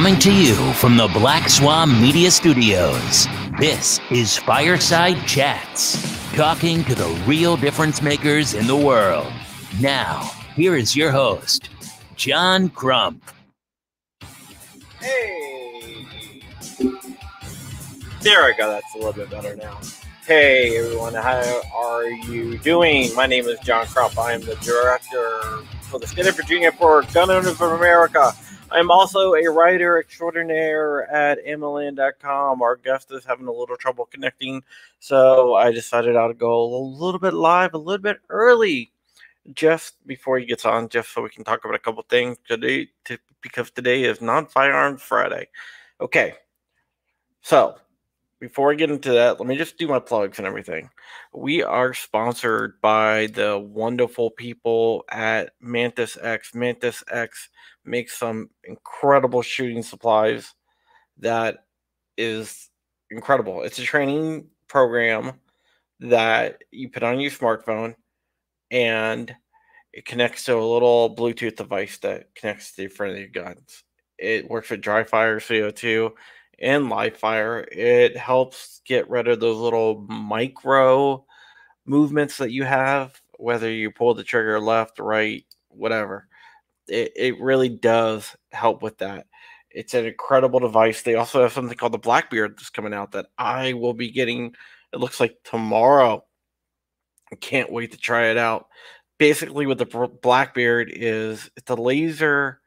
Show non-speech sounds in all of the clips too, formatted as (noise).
Coming to you from the Black Swan Media Studios, this is Fireside Chats, talking to the real difference makers in the world. Now, here is your host, John Crump. Hey! There I go. That's a little bit better now. Hey everyone, how are you doing? My name is John Crump. I am the director for the State of Virginia for Gun Owners of America. I'm also a writer extraordinaire at AmmoLand.com. Our guest is having a little trouble connecting, so I decided I'd go a little bit live, a little bit early, just before he gets on, just so we can talk about a couple things today, to, because today is non firearms Friday. Okay, so before I get into that, let me just do my plugs and everything. We are sponsored by the wonderful people at Mantis X. Mantis X makes some incredible shooting supplies that is incredible. It's a training program that you put on your smartphone and it connects to a little Bluetooth device that connects to the front of your guns. It works with dry fire CO2 and live fire. It helps get rid of those little micro movements that you have, whether you pull the trigger left, right, whatever. It, it really does help with that. It's an incredible device. They also have something called the Blackbeard that's coming out that I will be getting. It looks like tomorrow. I can't wait to try it out. Basically, what the Blackbeard is, it's a laser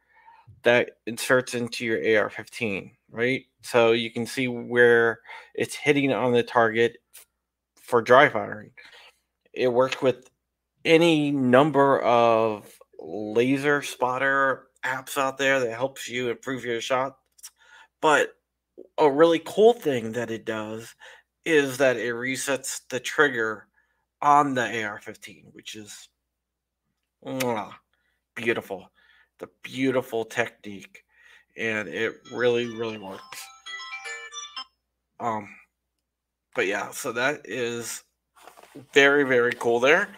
that inserts into your AR-15, right? So you can see where it's hitting on the target for dry firing. It works with any number of laser spotter apps out there that helps you improve your shots. But a really cool thing that it does is that it resets the trigger on the AR-15, which is mwah, beautiful. The beautiful technique, and it really, really works. Um, but yeah, so that is very, very cool there.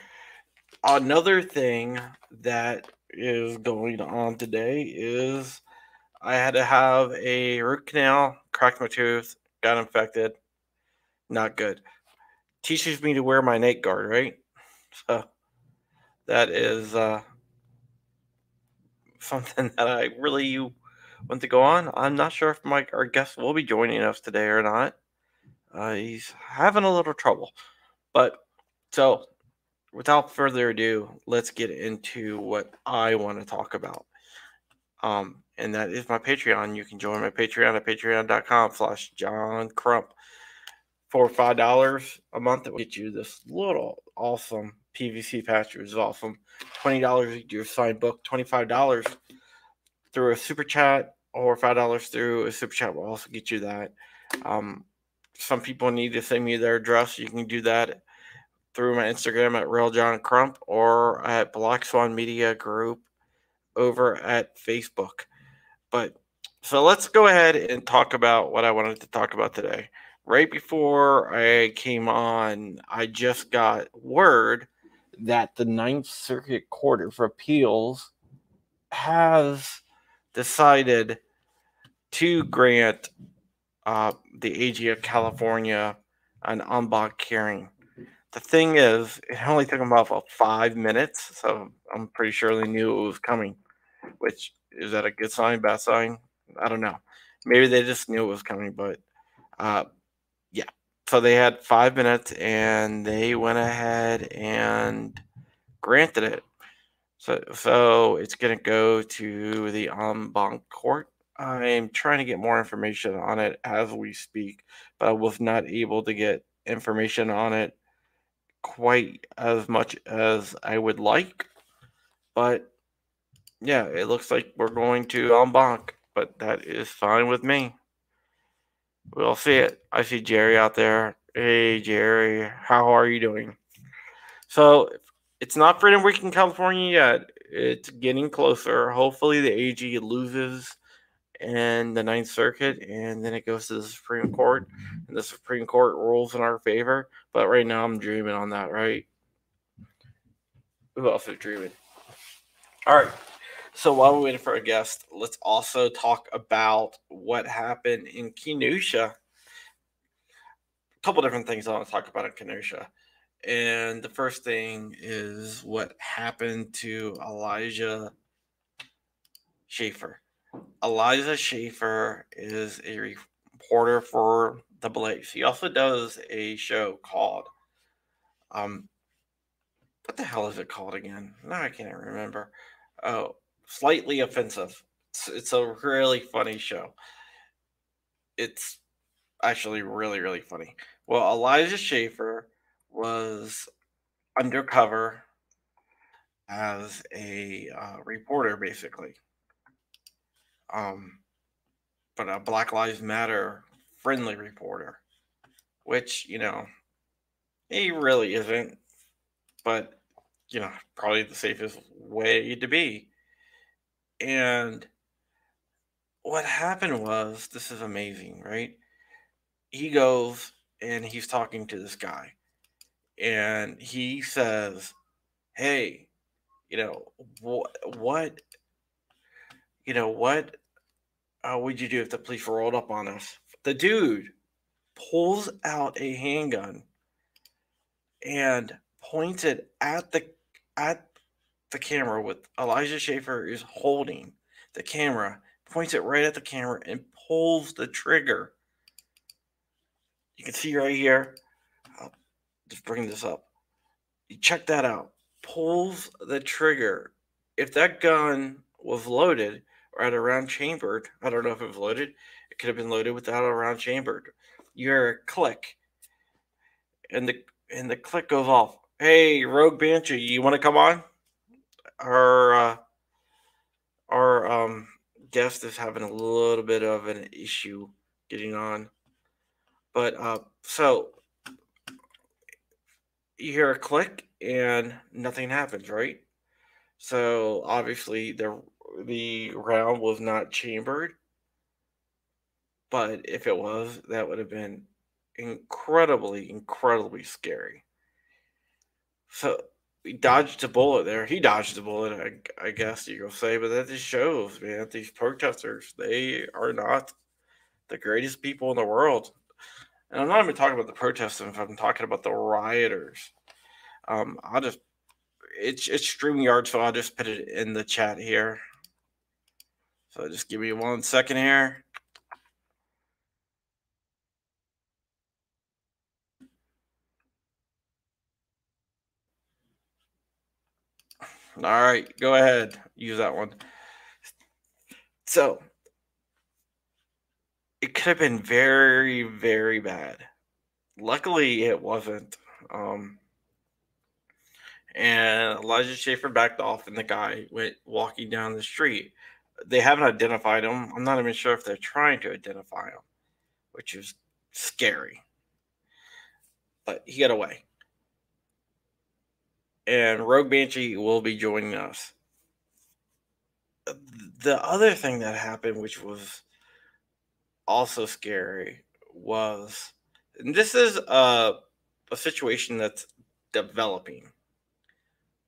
Another thing that is going on today is I had to have a root canal, cracked my tooth, got infected. Not good. Teaches me to wear my nape guard, right? So that is uh, (laughs) something that I really want to go on. I'm not sure if my our guest will be joining us today or not. Uh, he's having a little trouble, but so without further ado, let's get into what I want to talk about. Um, and that is my Patreon. You can join my Patreon at patreon.com slash John Crump. For five dollars a month, it will get you this little awesome PVC patch, which is awesome. Twenty dollars your signed book, twenty-five dollars through a super chat, or five dollars through a super chat will also get you that. Um, some people need to send me their address. You can do that through my Instagram at Real John Crump or at Black Swan Media Group over at Facebook. But so let's go ahead and talk about what I wanted to talk about today. Right before I came on, I just got word that the Ninth Circuit Court of Appeals has decided to grant uh, the AG of California en banc hearing the thing is, it only took them about five minutes, so I'm pretty sure they knew it was coming. Which is that a good sign, bad sign? I don't know. Maybe they just knew it was coming, but uh, yeah. So they had five minutes, and they went ahead and granted it. So, so it's going to go to the en banc court. I'm trying to get more information on it as we speak, but I was not able to get information on it quite as much as I would like. But yeah, it looks like we're going to en but that is fine with me. We'll see it. I see Jerry out there. Hey, Jerry, how are you doing? So it's not Freedom Week in California yet. It's getting closer. Hopefully, the AG loses in the Ninth Circuit, and then it goes to the Supreme Court, and the Supreme Court rules in our favor. But right now, I'm dreaming on that, right? Else is dreaming? All right. So while we're waiting for a guest, let's also talk about what happened in Kenosha. A couple different things I want to talk about in Kenosha. And the first thing is what happened to Elijah Schaffer. Elijah Schaffer is a reporter for the Blaze. He also does a show called um what the hell is it called again? No, I can't remember. Oh, slightly offensive. It's, it's a really funny show. It's actually really, really funny. Well, Elijah Schaffer was undercover as a uh, reporter, basically. Um, but a Black Lives Matter friendly reporter, which, you know, he really isn't, but, you know, probably the safest way to be. And what happened was this is amazing, right? He goes and he's talking to this guy, and he says, Hey, you know, what, what, you know, what uh, would you do if the police rolled up on us? The dude pulls out a handgun and points it at the at the camera with Elijah Schaffer is holding the camera, points it right at the camera and pulls the trigger. You can see right here. I'll just bring this up. You check that out. Pulls the trigger. If that gun was loaded had a round chambered, I don't know if it loaded. It could have been loaded without a round chambered. You hear a click, and the and the click goes off. Hey, Rogue Banshee, you want to come on? our uh, our um, guest is having a little bit of an issue getting on, but uh, so you hear a click and nothing happens, right? So obviously the the round was not chambered, but if it was, that would have been incredibly, incredibly scary. So he dodged a bullet there. He dodged a bullet, I, I guess you could say, but that just shows, man, these protesters, they are not the greatest people in the world. And I'm not even talking about the protesters, I'm talking about the rioters. Um, I'll just, it's, it's StreamYard, so I'll just put it in the chat here. So just give me one second here. All right, go ahead. Use that one. So it could have been very, very bad. Luckily, it wasn't. Um, and Elijah Schaffer backed off, and the guy went walking down the street. They haven't identified him. I'm not even sure if they're trying to identify him, which is scary. But he got away and Rogue Banshee will be joining us. The other thing that happened, which was also scary, was this is a, a situation that's developing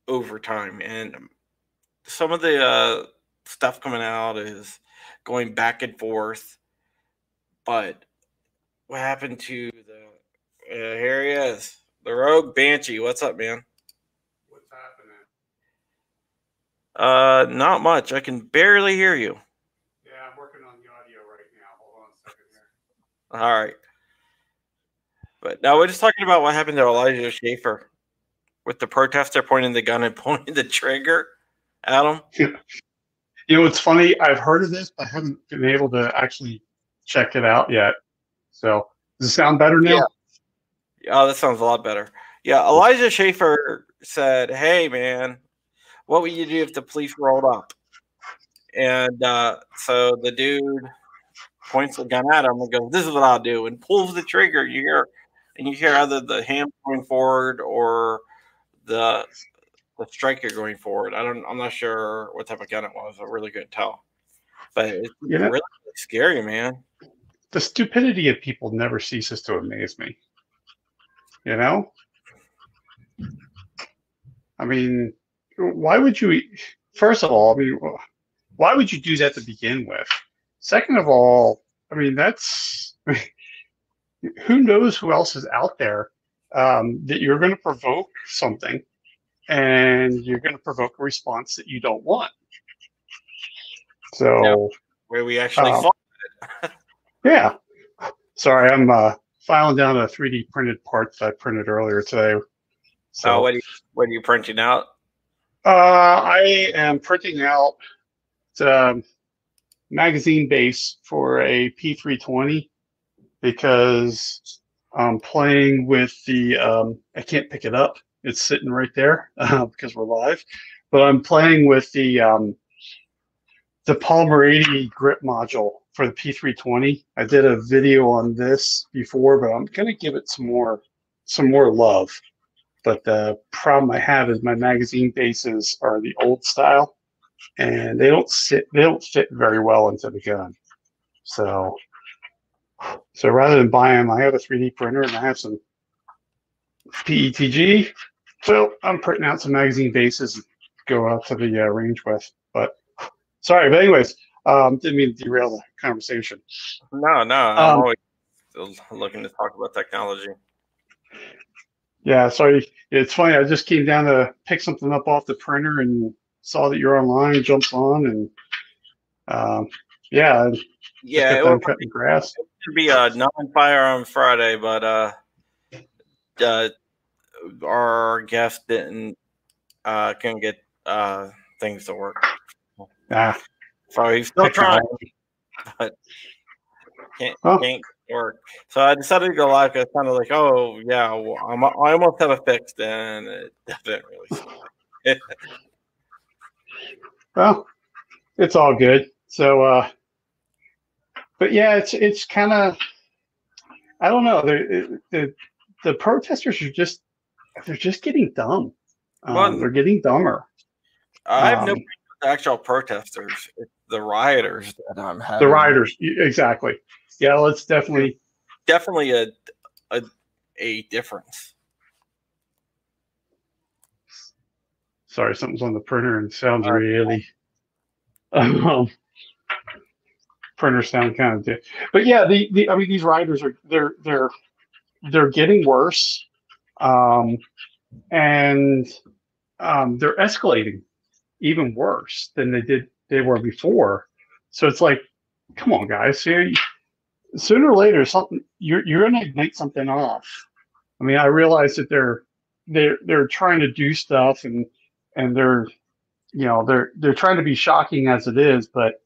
over time, and some of the uh, stuff coming out is going back and forth. But what happened to the? Uh, here he is, the Rogue Banshee. What's up, man? What's happening? Uh, not much. I can barely hear you. Yeah, I'm working on the audio right now. Hold on a second here. All right. But now we're just talking about what happened to Elijah Schaffer with the protester pointing the gun and (laughs) pointing the trigger at him. Yeah. You know, it's funny. I've heard of this, but I haven't been able to actually check it out yet. So, does it sound better now? Yeah. Oh, that sounds a lot better. Yeah, Elijah Schaffer said, "Hey, man, what would you do if the police rolled up? And uh, so the dude points the gun at him and goes, "This is what I'll do," and pulls the trigger. You hear, and you hear either the hand going forward or the the striker going forward. I don't. I'm not sure what type of gun it was. I really couldn't tell, but it's yeah. really, really scary, man. The stupidity of people never ceases to amaze me. You know, I mean, why would you? First of all, I mean, why would you do that to begin with? Second of all, I mean, that's (laughs) who knows who else is out there um, that you're going to provoke something and you're going to provoke a response that you don't want. So, where we actually Um, (laughs) yeah. Sorry, I'm uh, filing down a 3D printed part that I printed earlier today. So, So what are you, what are you printing out? Uh, I am printing out the magazine base for a P320 because I'm playing with the. Um, I can't pick it up. It's sitting right there (laughs) uh, because we're live. But I'm playing with the um, the Polymer 80 grip module for the P320. I did a video on this before, but I'm gonna give it some more some more love. But the problem I have is my magazine bases are the old style, and they don't sit they don't fit very well into the gun. So, so rather than buy them, I have a 3D printer and I have some PETG. So I'm printing out some magazine bases to go out to the uh, range with. But sorry, but anyways, um, didn't mean to derail the conversation. No, no. I'm Um, always looking to talk about technology. Yeah, sorry. It's funny. I just came down to pick something up off the printer and saw that you're online, jumped on, and um, yeah, Yeah, it would cutting grass. It be a non-fire on Friday, but uh, uh, our guest didn't uh couldn't get uh things to work. Ah, So he's still trying, but can't can't work. So I decided to go live. 'cause It's kind of like, oh yeah, well, I'm, I almost have it fixed, and it didn't really. (laughs) Well, it's all good. So, uh, but yeah, it's it's kind of I don't know. The, the the protesters are just they're just getting dumb. Um, Well, they're getting dumber. I have no Um, actual protesters. It's the rioters that I'm having. The rioters, exactly. Yeah, let's definitely. definitely a a a difference. Sorry, something's on the printer and sounds really. (laughs) Um, printer sound kind of, di- but yeah, the, the I mean these riders are they're they're they're getting worse, um, and um, they're escalating even worse than they did they were before. So it's like, come on, guys, sooner or later something you're you're gonna ignite something off. I mean, I realize that they're they're they're trying to do stuff and and they're you know they're they're trying to be shocking as it is, but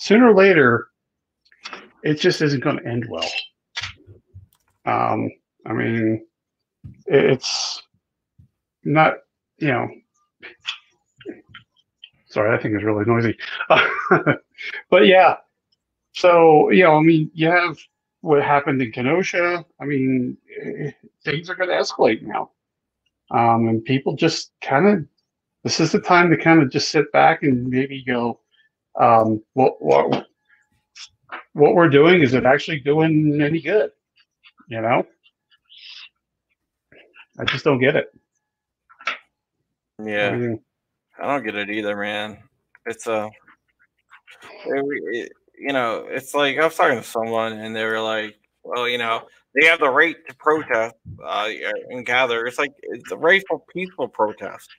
sooner or later it just isn't going to end well. Um, I mean, it's not you know. Sorry, that thing is really noisy. (laughs) but yeah, so you know, I mean, you have what happened in Kenosha. I mean, things are going to escalate now, um, and people just kind of. This is the time to kind of just sit back and maybe go, um, what what what we're doing is it actually doing any good? You know, I just don't get it. Yeah, I don't get it either, man. It's a, it- it- you know, it's like I was talking to someone and they were like, well, you know, they have the right to protest uh, and gather. It's like it's a right for peaceful protest.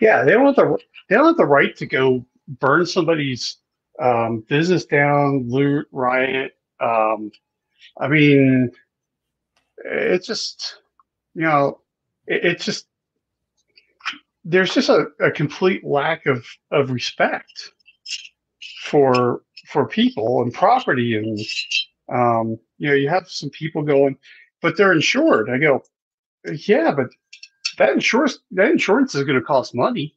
yeah, they don't have the they don't have the right to go burn somebody's um, business down, loot, riot. Um, I mean, it's just you know, it, it's just there's just a, a complete lack of of respect for for people and property and um, you know you have some people going but they're insured i go yeah but that insurance that insurance is going to cost money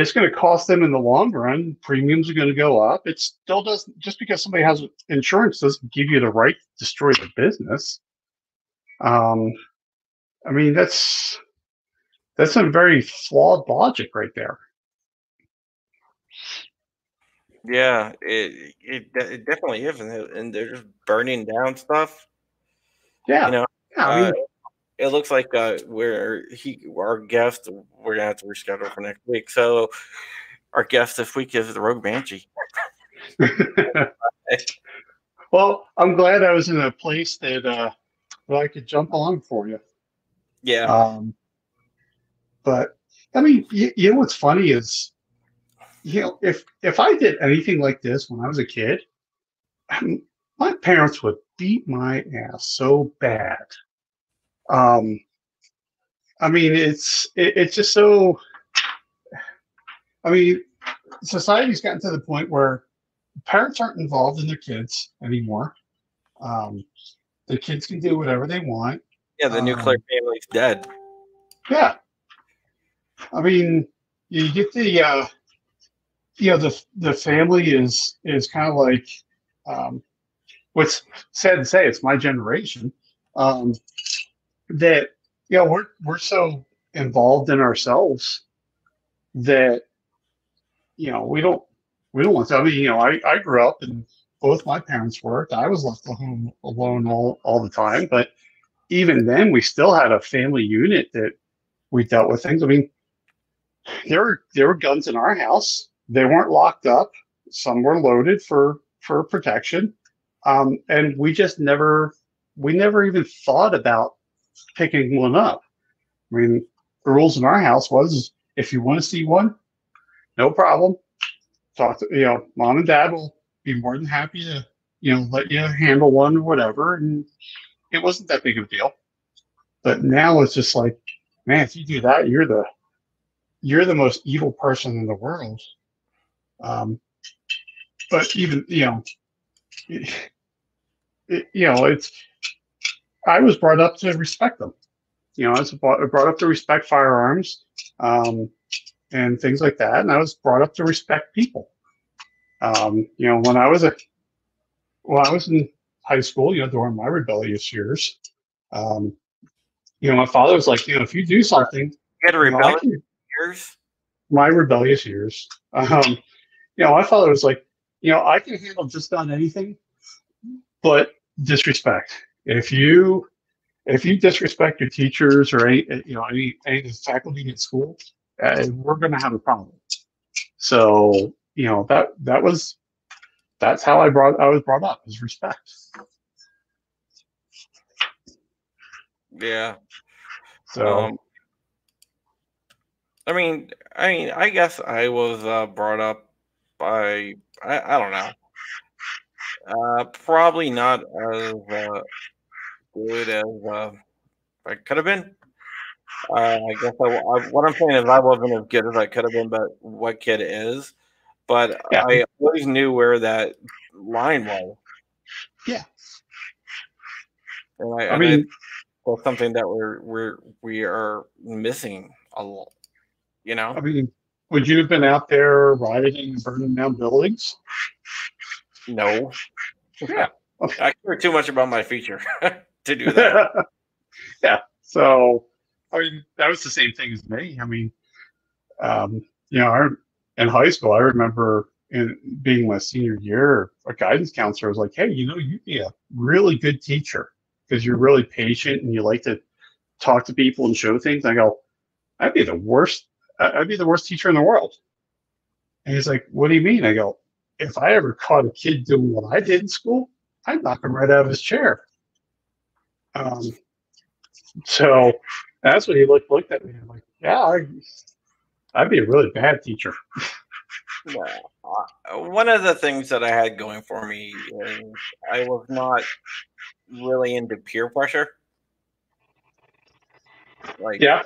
it's going to cost them in the long run. Premiums are going to go up. It still doesn't just because somebody has insurance doesn't give you the right to destroy the business. Um i mean that's that's some very flawed logic right there. Yeah, it it, it definitely is, and they- and they're just burning down stuff. yeah. You know, yeah, I mean, Uh, it looks like uh, we're he our guest. We're gonna have to reschedule for next week. So our guest this week is the Rogue Banshee. (laughs) well, I'm glad I was in a place that uh, that I could jump along for you. Yeah. Um, but I mean, you, you know what's funny is, you know, if if I did anything like this when I was a kid, I mean, my parents would beat my ass so bad. Um, I mean, it's it, it's just so. I mean, society's gotten to the point where parents aren't involved in their kids anymore. Um, the kids can do whatever they want. Yeah, the nuclear Um, family's dead. Yeah. I mean, you get the uh you know the the family is is kind of like um what's sad to say it's my generation um that you know we're we're so involved in ourselves that you know we don't we don't want to I mean you know I I grew up and both my parents worked I was left at home alone all all the time but even then we still had a family unit that we dealt with things. I mean, there were there were guns in our house. They weren't locked up. Some were loaded for for protection, um, and we just never we never even thought about picking one up. I mean, the rules in our house was if you want to see one, no problem. Talk to you know, mom and dad will be more than happy to you know let you handle one or whatever, and it wasn't that big of a deal. But now it's just like man, if you do that, you're the you're the most evil person in the world. Um, but even you know, it, it- you know, it's I was brought up to respect them. You know, I was brought up to respect firearms um, and things like that, and I was brought up to respect people. Um, you know, when I was a when I was in high school, you know, during my rebellious years, um, you know, my father was like, you know, if you do something, You had a you know, I rebellion can- years. my rebellious years. Um, you know, my father was like, you know, I can handle just about anything, but disrespect. If you if you disrespect your teachers or any you know any any faculty at school, uh, we're going to have a problem. So you know that that was that's how I brought I was brought up is respect. Yeah. So Um, I mean, I mean, I guess I was uh, brought up by I, I don't know. Uh, probably not as uh, good as uh, I could have been. Uh, I guess I, I, what I'm saying is I wasn't as good as I could have been, but what kid is. But Yeah. I always knew where that line was. Yeah. And I, I and mean, that's something that we're we're we are missing a lot. You know. I mean, would you have been out there rioting and burning down buildings? No. Yeah. Okay. I care too much about my future (laughs) to do that. (laughs) yeah. So, I mean, that was the same thing as me. I mean, um, you know, I, in high school, I remember in being my senior year, a guidance counselor was like, "Hey, you know, you'd be a really good teacher because you're really patient and you like to talk to people and show things." I go, "I'd be the worst. I'd be the worst teacher in the world." And he's like, "What do you mean?" I go, "If I ever caught a kid doing what I did in school, I'd knock him right out of his chair." Um, so that's when he looked looked at me. I'm like, yeah, I, I'd be a really bad teacher. One of the things that I had going for me is I was not really into peer pressure. Like, Yeah,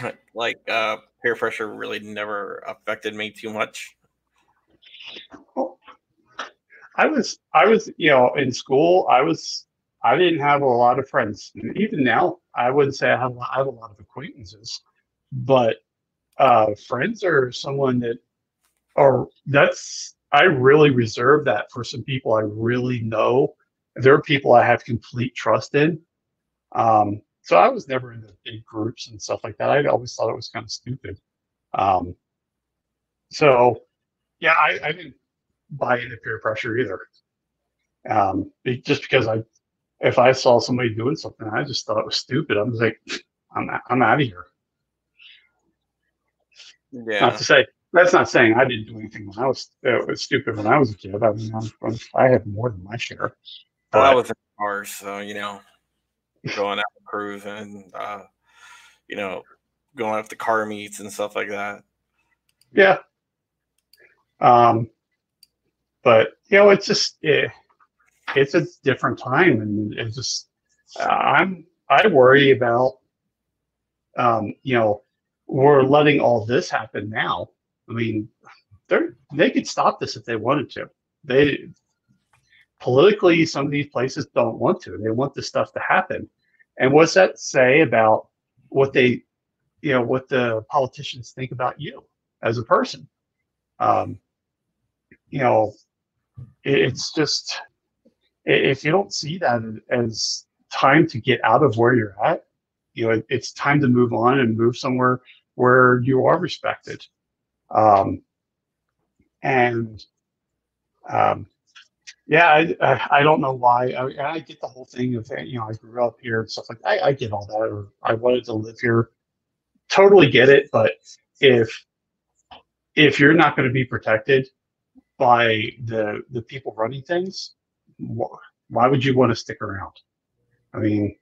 (laughs) like uh, peer pressure really never affected me too much. I was, I was, you know, in school, I was, I didn't have a lot of friends. Even now, I wouldn't say I have, a lot- I have a lot of acquaintances, but uh, friends are someone that, or that's, I really reserve that for some people I really know. There are people I have complete trust in. Um, so I was never into big groups and stuff like that. I always thought it was kind of stupid. Um, so yeah, I, I didn't buy into peer pressure either. Um, just because I, if I saw somebody doing something, I just thought it was stupid. I'm like, I'm, I'm out of here. Yeah. Not to say, that's not saying I didn't do anything when I was, uh, was stupid when I was a kid. I mean, I, I had more than my share. Well, I was in cars, so you know, going out cruising, uh, you know, going out to car meets and stuff like that. yeah. Um, but you know, it's just it, it's a different time, and it's just I'm I worry about um, you know we're letting all this happen now. I mean, they they could stop this if they wanted to. They politically, some of these places don't want to. They want this stuff to happen. And what's that say about what they, you know, what the politicians think about you as a person? Um, you know, it, it's just if you don't see that as time to get out of where you're at, you know, it, it's time to move on and move somewhere where you are respected. Um, and um, yeah, I, I, I don't know why. I, I get the whole thing of you know I grew up here and stuff like that. I, I get all that, or I wanted to live here. Totally get it, but if if you're not going to be protected by the the people running things, why would you want to stick around? I mean,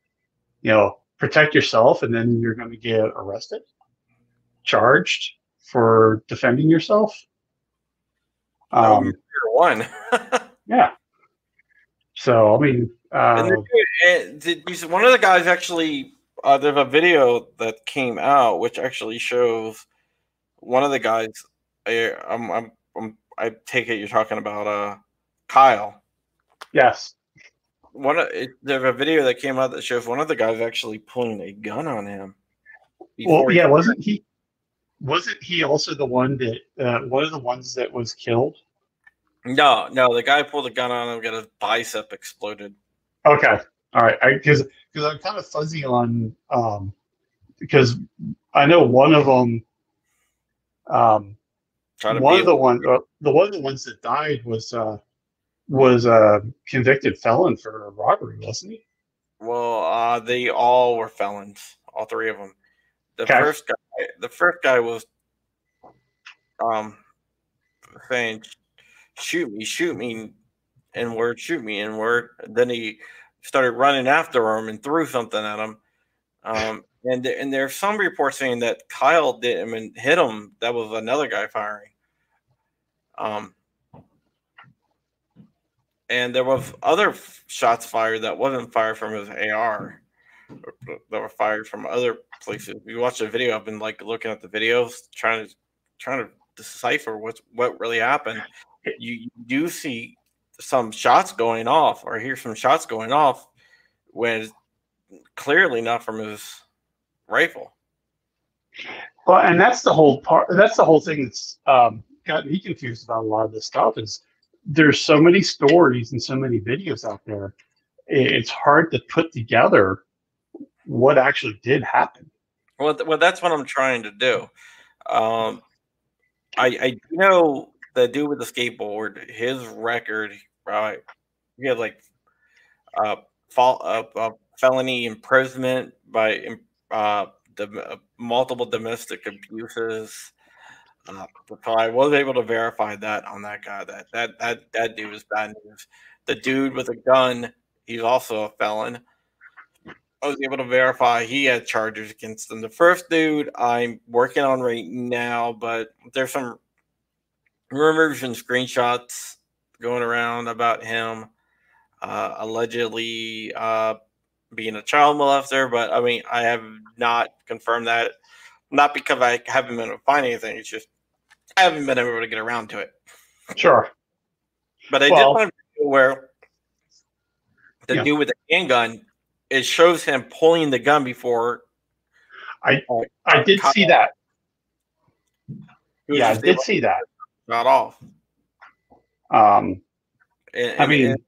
you know, protect yourself, and then you're going to get arrested, charged for defending yourself. Um, you're one. (laughs) yeah. So I mean, uh, And did you see- one of the guys actually uh, there's a video that came out which actually shows one of the guys I, I'm, I'm, I'm, I take it you're talking about uh Kyle yes, one of there's a video that came out that shows one of the guys actually pulling a gun on him well, before he- yeah, wasn't he? Wasn't he also the one that uh, one of the ones that was killed? no no the guy pulled a gun on him got his bicep exploded Okay, all right, because because I'm kind of fuzzy on um, because I know one of them. Um, to one of the one uh, the one of the ones that died was uh, was a convicted felon for robbery, wasn't he? Well, uh, they all were felons, all three of them. The Okay. first guy, the first guy was, um, saying, "Shoot me, shoot me," and word, shoot me, and word. Then he started running after him and threw something at him. Um, and th- and there's some reports saying that Kyle did him and hit him. That was another guy firing. Um, and there was other shots fired that wasn't fired from his AR that were fired from other places. We watched the video. I've been like looking at the videos, trying to trying to decipher what's what really happened. You, you do see some shots going off, or hear some shots going off, when clearly not from his rifle. Well, and that's the whole part. That's the whole thing that's um, got me confused about a lot of this stuff. Is there's so many stories and so many videos out there. It's hard to put together what actually did happen. Well, th- well, that's what I'm trying to do. Um, I I know the dude with the skateboard. His record, right? He had like uh, fall, uh, uh, felony imprisonment by im- uh, dom- uh, multiple domestic abuses. Uh, so I was able to verify that on that guy. That that that that dude was bad news. The dude with a gun, he's also a felon. I was able to verify he had charges against him. The first dude I'm working on right now, but there's some rumors and screenshots going around about him uh, allegedly uh, being a child molester. But I mean, I have not confirmed that. Not because I haven't been able to find anything. It's just I haven't been able to get around to it. Sure. But I Well- did find a video where the Yeah. dude with the handgun, it shows him pulling the gun before I I did see that. Yeah, I did see that. Not off. Um, And, I mean, and,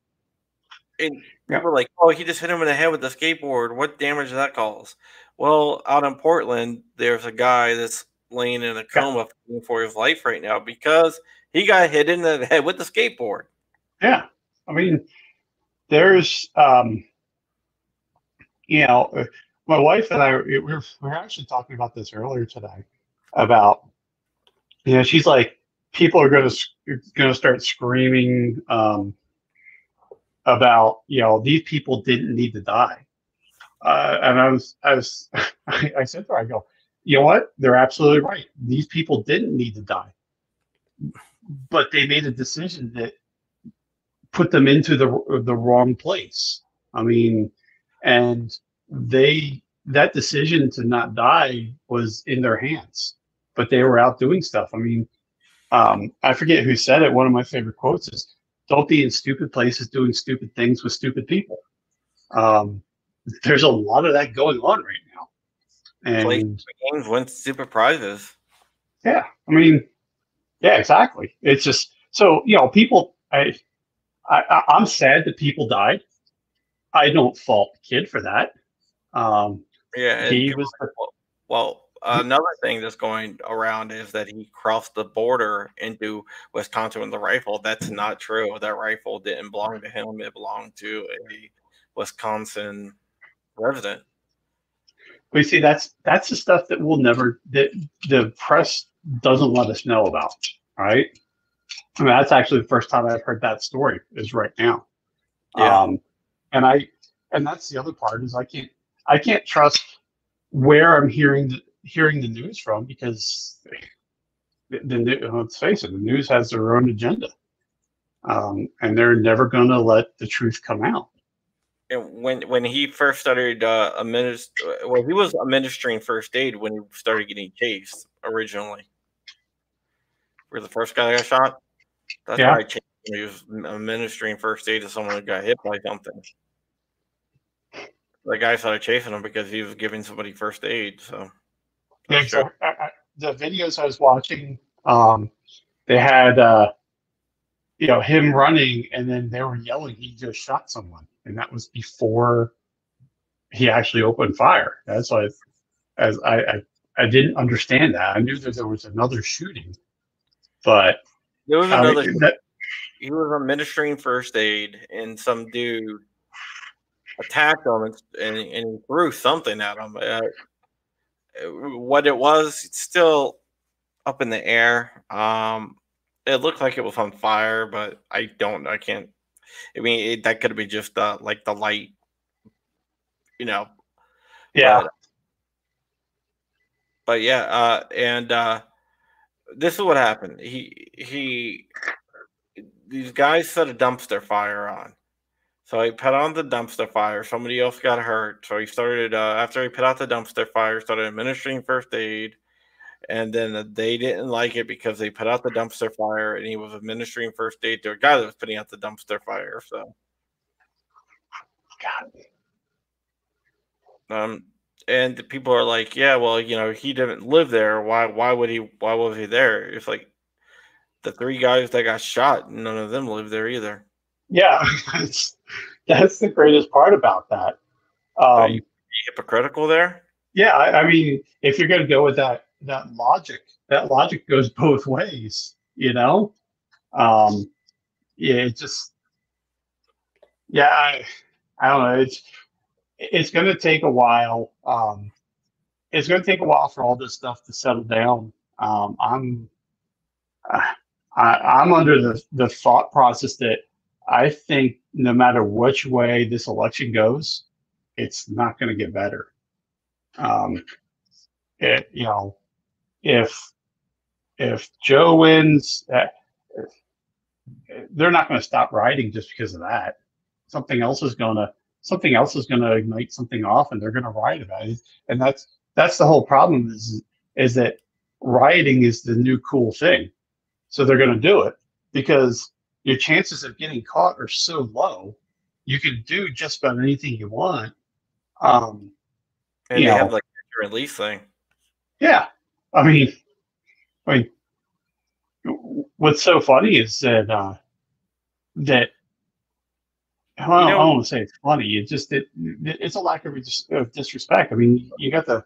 and Yeah. people were like, "Oh, he just hit him in the head with the skateboard. What damage does that cause?" Well, out in Portland, there's a guy that's laying in a coma fighting for his life right now because he got hit in the head with the skateboard. yeah. I mean, there's, um, you know, uh, my wife and I, we were, we were actually talking about this earlier today about you know, she's like, people are going to going to start screaming um, about, you know, these people didn't need to die. Uh, and I was, I was, (laughs) I said to her, I go, you know what? They're absolutely right. These people didn't need to die, but they made a decision that put them into the the wrong place. I mean, and they that decision to not die was in their hands, but they were out doing stuff. I mean, um, I forget who said it. One of my favorite quotes is, "Don't be in stupid places doing stupid things with stupid people." Um, there's a lot of that going on right now, and games, win super prizes. yeah, I mean, yeah, exactly. It's just so you know, people. I, I, I'm sad that people died. I don't fault the kid for that. Um, Yeah, he was well, well, another thing that's going around is that he crossed the border into Wisconsin with the rifle. That's not true. That rifle didn't belong to him. It belonged to a Wisconsin resident. We see that's that's the stuff that we'll never that the press doesn't let us know about, right? I mean, that's actually the first time I've heard that story is right now. Yeah. Um, and I and that's the other part is I can't I can't trust where I'm hearing the, hearing the news from because the, the let's face it, the news has their own agenda, um, and they're never going to let the truth come out. And when when he first started uh, administ- well, he was administering first aid when he started getting chased originally. Where the first guy that got shot. That's Yeah. why I him. He was administering first aid to someone who got hit by something. The guy started chasing him because he was giving somebody first aid. So Yeah, Sure. so I, I, the videos I was watching, um, they had uh, you know him running, and then they were yelling he just shot someone, and that was before he actually opened fire. That's why, as I, I I didn't understand that. I knew that there was another shooting, but there was I another. that, he was administering first aid, and some dude attacked him and, and, and threw something at him. Uh, what it was, it's still up in the air. Um, it looked like it was on fire, but I don't. I can't. I mean, it, that could be just uh, like the light, you know. yeah, But, but yeah, uh, and uh, this is what happened. He he these guys set a dumpster fire on. So he put on the dumpster fire. Somebody else got hurt. So he started uh, after he put out the dumpster fire, started administering first aid, and then they didn't like it because they put out the dumpster fire, and he was administering first aid to a guy that was putting out the dumpster fire. So God, Um, and the people are like, yeah, well, you know, he didn't live there. Why? Why would he? Why was he there? It's like the three guys that got shot. None of them lived there either. yeah, (laughs) that's that's the greatest part about that. Are Um, you hypocritical there? Yeah, I, I mean, if you're going to go with that that logic, that logic goes (laughs) both ways. You know, um, yeah, it just, yeah, I, I don't know. It's it's going to take a while. Um, it's going to take a while for all this stuff to settle down. Um, I'm, I, I'm under the the thought process that I think no matter which way this election goes, it's not going to get better um, it, you know, if if Joe wins, uh, they're not going to stop riding just because of that. Something else is going to something else is going to ignite something off, and they're going to ride about it. And that's that's the whole problem is is that rioting is the new cool thing. So they're going to do it because your chances of getting caught are so low. You can do just about anything you want. Um, And You they know. have like a release thing. Yeah, I mean, I mean, what's so funny is that uh, that I don't, I know- don't want to say it's funny. It just it, it's a lack of, dis- of disrespect. I mean, you got the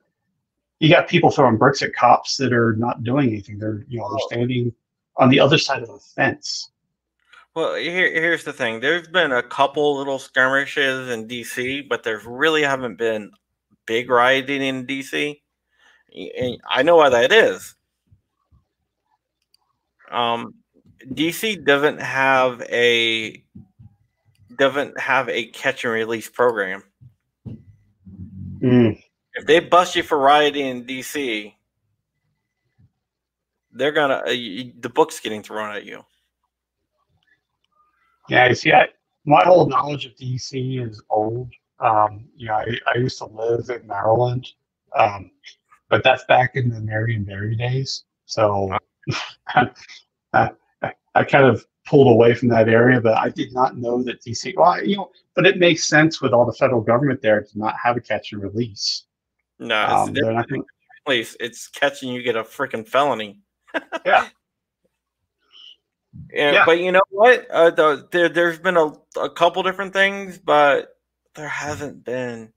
you got people throwing bricks at cops that are not doing anything. They're you know they're standing on the other side of the fence. Well, here, here's the thing. There's been a couple little skirmishes in DC, but there really haven't been big rioting in DC. And I know why that is. Um, DC doesn't have a doesn't have a catch and release program. Mm. If they bust you for rioting in DC, they're gonna uh, you, the book's getting thrown at you. Yeah, see, I, my whole knowledge of DC is old. Um, you know, I, I used to live in Maryland, um, but that's back in the Marion Barry days. So (laughs) I, I, kind of pulled away from that area, but I did not know that DC. Well, you know, but it makes sense with all the federal government there to not have a catch and release. No, it's, Um, they're not gonna- It's catching you get a freaking felony. (laughs) Yeah. Yeah, Yeah. but you know what? Uh, the, there, there's been a, a couple different things, but there hasn't been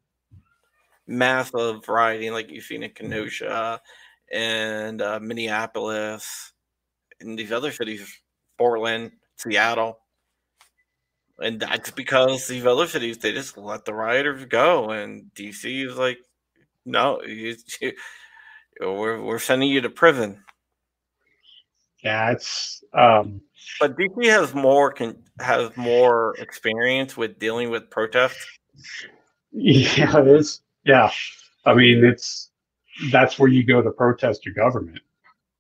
massive rioting like you've seen in Kenosha and uh, Minneapolis and these other cities, Portland, Seattle. And that's because these other cities they just let the rioters go, and DC is like, no, you, you, we're we're sending you to prison. Yeah, it's um, But DC has more can has more experience with dealing with protests. (laughs) yeah, it is. Yeah, I mean, it's that's where you go to protest your government.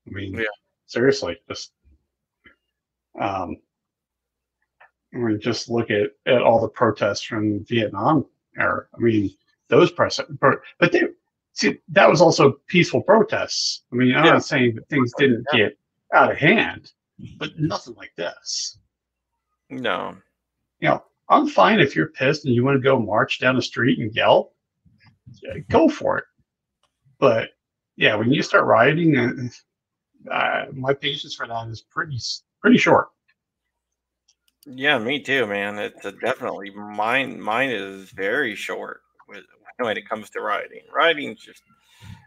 I mean, Yeah. seriously, just um, I mean, just look at at all the protests from Vietnam era. I mean, those press, but they see that was also peaceful protests. I mean, I'm Yeah. not saying that things didn't get out of hand, but nothing like this. No, you know, I'm fine if you're pissed and you want to go march down the street and yell, go for it. But yeah, when you start rioting, uh, uh, my patience for that is pretty pretty short. yeah, me too, man. It's definitely mine. Mine is very short with when it comes to rioting. Rioting just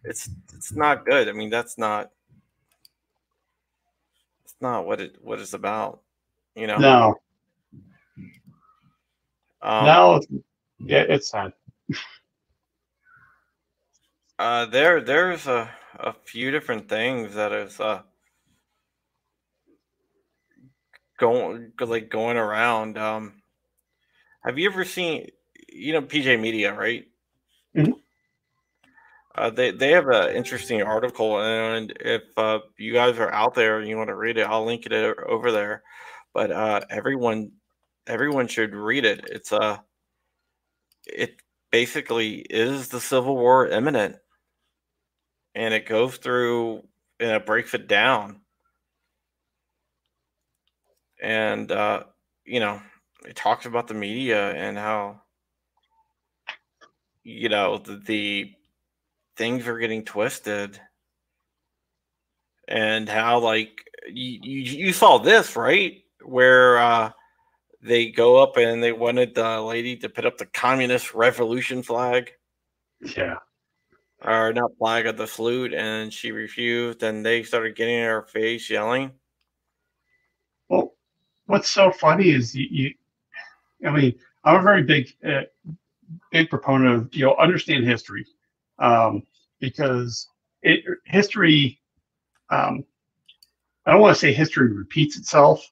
it's it's not good. I mean, that's not it's not what it what it's about. You know. No, Um, no, yeah, it's sad. (laughs) Uh, there, there's a, a few different things that is uh going like going around. Um, have you ever seen, you know, PJ Media, right? Mhm. Uh, they they have an interesting article, and if uh, you guys are out there and you want to read it, I'll link it over there. But uh, everyone everyone should read it. It's uh it basically is the Civil War imminent, and it goes through and it breaks it down, and uh, you know it talks about the media and how you know the, the things are getting twisted. And how like you, you you saw this right? Where uh they go up and they wanted the lady to put up the communist revolution flag. Yeah, or not flag of the salute and she refused and they started getting in her face yelling Well, what's so funny is you, you I mean, I'm a very big, uh, big proponent of you know understand history, um, because it history. Um, I don't want to say history repeats itself,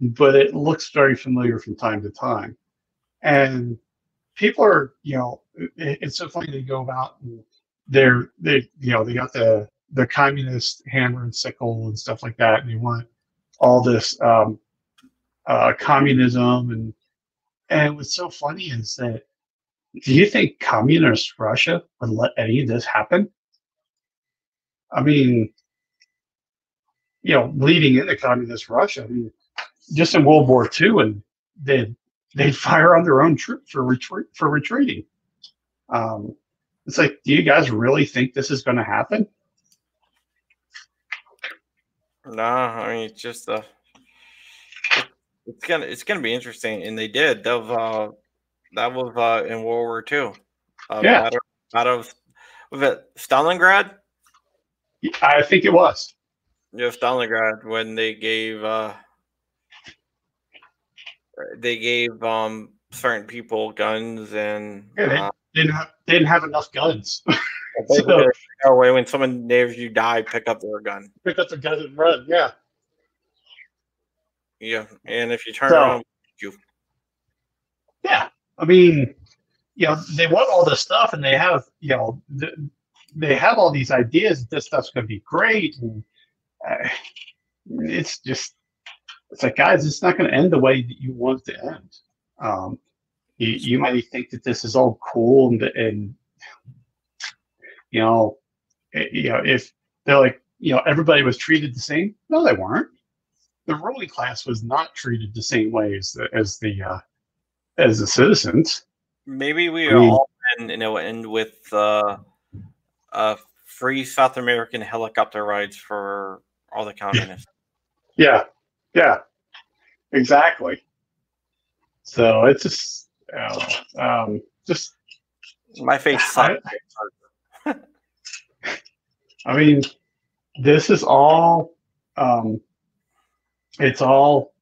but it looks very familiar from time to time, and people are you know it, it's so funny they go about and they're they you know they got the the communist hammer and sickle and stuff like that, and they want all this um, uh, communism and and what's so funny is that do you think communist Russia would let any of this happen? I mean, you know, leading into communist Russia, I mean, just in World War II, and they they'd fire on their own troops for retreat for retreating. Um, it's like, do you guys really think this is going to happen? nah i mean it's just uh it, it's gonna it's gonna be interesting and they did that was uh that was uh in world war ii uh, Yeah. out of, out of was it stalingrad I think it was. Yeah, Stalingrad when they gave uh they gave um certain people guns and Yeah, they- uh, didn't have, they didn't have enough guns. (laughs) that way when someone near you die, pick up their gun. Pick up the gun and run. Yeah. Yeah, and if you turn So- around, you Yeah, I mean, you know, they want all this stuff, and they have, you know, they have all these ideas that this stuff's going to be great, and uh, it's just, it's like, guys, it's not going to end the way that you want it to end. Um, you, you may think that this is all cool, and and you know, eh, you know, if they're like, you know, everybody was treated the same. No, they weren't. The ruling class was not treated the same way as the as the uh, as the citizens. maybe we I mean- all end, you know end with uh, uh, free South American helicopter rides for all the communists. Yeah, yeah, exactly. So it's just, uh, um, just. My face I. (laughs) I mean, this is all. Um, it's all.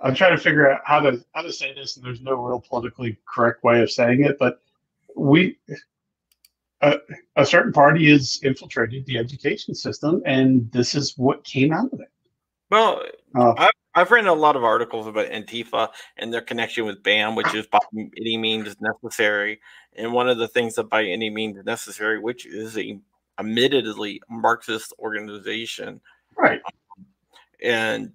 I'm trying to figure out how to how to say this, and there's no real politically correct way of saying it, but we. A, a certain party has infiltrated the education system, and this is what came out of it. Well, Uh, I've, I've written a lot of articles about Antifa and their connection with BAM, which is by any means necessary. And one of the things that by any means necessary, which is a admittedly Marxist organization, right. and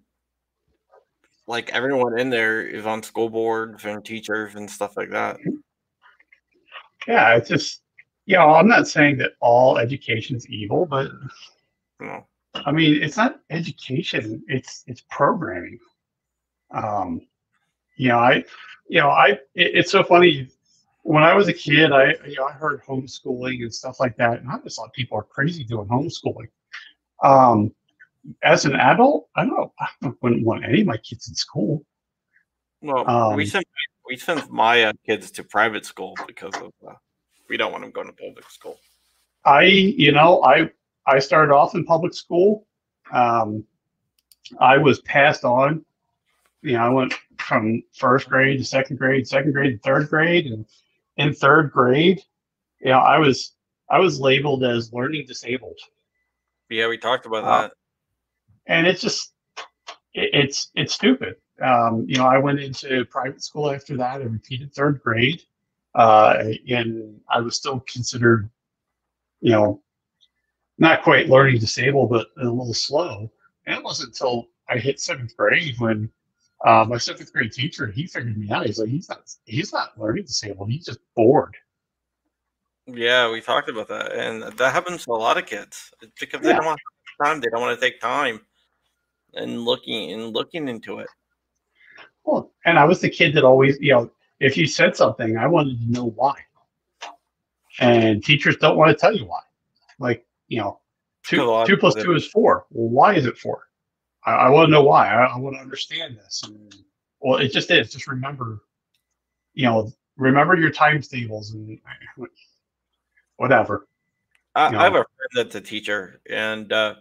like everyone in there is on school boards and teachers and stuff like that. Yeah, it's just, you know, I'm not saying that all education is evil, but You know, I mean, it's not education; it's it's programming. Um, you know, I, you know, I. It, it's so funny. When I was a kid, I you know I heard homeschooling and stuff like that, and I just thought people are crazy doing homeschooling. Um, as an adult, I don't. I wouldn't want any of my kids in school. well, we Um, sent we sent my uh, kids to private school because of uh, we don't want them going to public school. I, you know, I I started off in public school. Um, I was passed on. You know, I went from first grade to second grade, second grade to third grade, and in third grade, you know, I was I was labeled as learning disabled, Yeah, we talked about Uh, that. and it's just it, it's it's stupid. Um, you know, I went into private school after that. I repeated third grade, uh, and I was still considered, you know, not quite learning disabled, but a little slow. And it wasn't until I hit seventh grade when uh, my seventh grade teacher he figured me out. He's like, he's not he's not learning disabled. He's just bored. Yeah, we talked about that, and that happens to a lot of kids It's because they Yeah. don't want time. They don't want to take time and looking and looking into it. Well, and I was the kid that always, you know, if you said something, I wanted to know why. And teachers don't want to tell you why. Like, you know, Because a lot two, two plus two is four. Well, why is it four? I, I want to know why. I, I want to understand this. And, well, it just is. Just remember, you know, remember your times tables and (laughs) whatever. I, You I have a friend that's a teacher, and uh,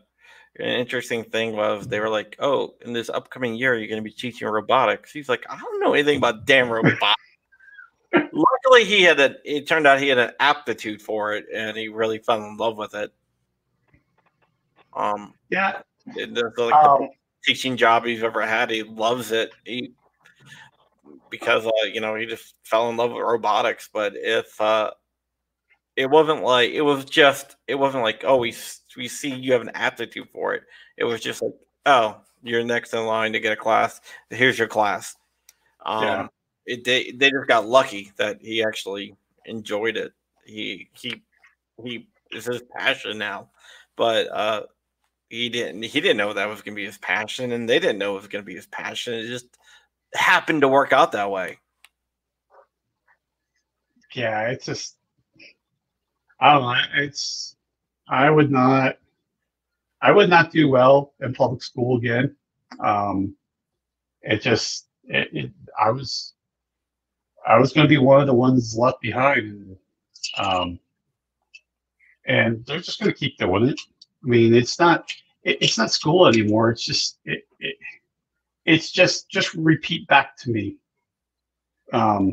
an interesting thing was they were like, "Oh, in this upcoming year, you're going to be teaching robotics." He's like, "I don't know anything about damn robotics." (laughs) Luckily, he had a. It turned out he had an aptitude for it, and he really fell in love with it. Um, Yeah. the, the, like the Um, teaching job he's ever had. He loves it. He because uh, you know he just fell in love with robotics. But if uh, it wasn't like it was just it wasn't like oh we we see you have an aptitude for it. It was just like oh you're next in line to get a class. Here's your class. Um, Yeah. it they they just got lucky that he actually enjoyed it. He he he is his passion now, but uh he didn't he didn't know that was gonna be his passion, and they didn't know it was gonna be his passion. It just happened to work out that way. yeah, it's just I don't know. It's I would not I would not do well in public school again. Um, it just it, it I was I was going to be one of the ones left behind, um, and they're just going to keep doing it. I mean, it's not it, it's not school anymore. It's just it, it it's just just repeat back to me. Um,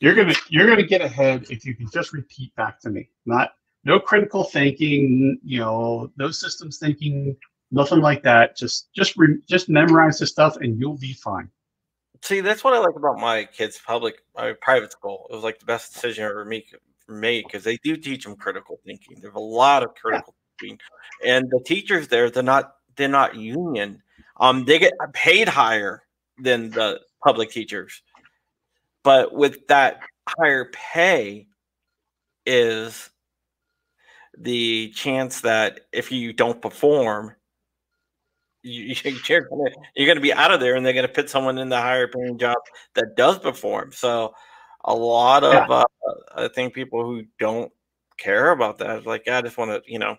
you're gonna you're gonna get ahead if you can just repeat back to me. Not no critical thinking, you know, no systems thinking, nothing like that. Just just re, just memorize the stuff and you'll be fine. See, that's what I like about my kids' public, my private school. It was like the best decision ever make me because they do teach them critical thinking. There's a lot of critical yeah. thinking, and the teachers there, they're not they're not union. Um, they get paid higher than the public teachers, but with that higher pay is the chance that if you don't perform, you, (laughs) are gonna you're gonna be out of there, and they're gonna put someone in the higher paying job that does perform. So, a lot of yeah. uh, I think people who don't care about that, like I just want to, you know,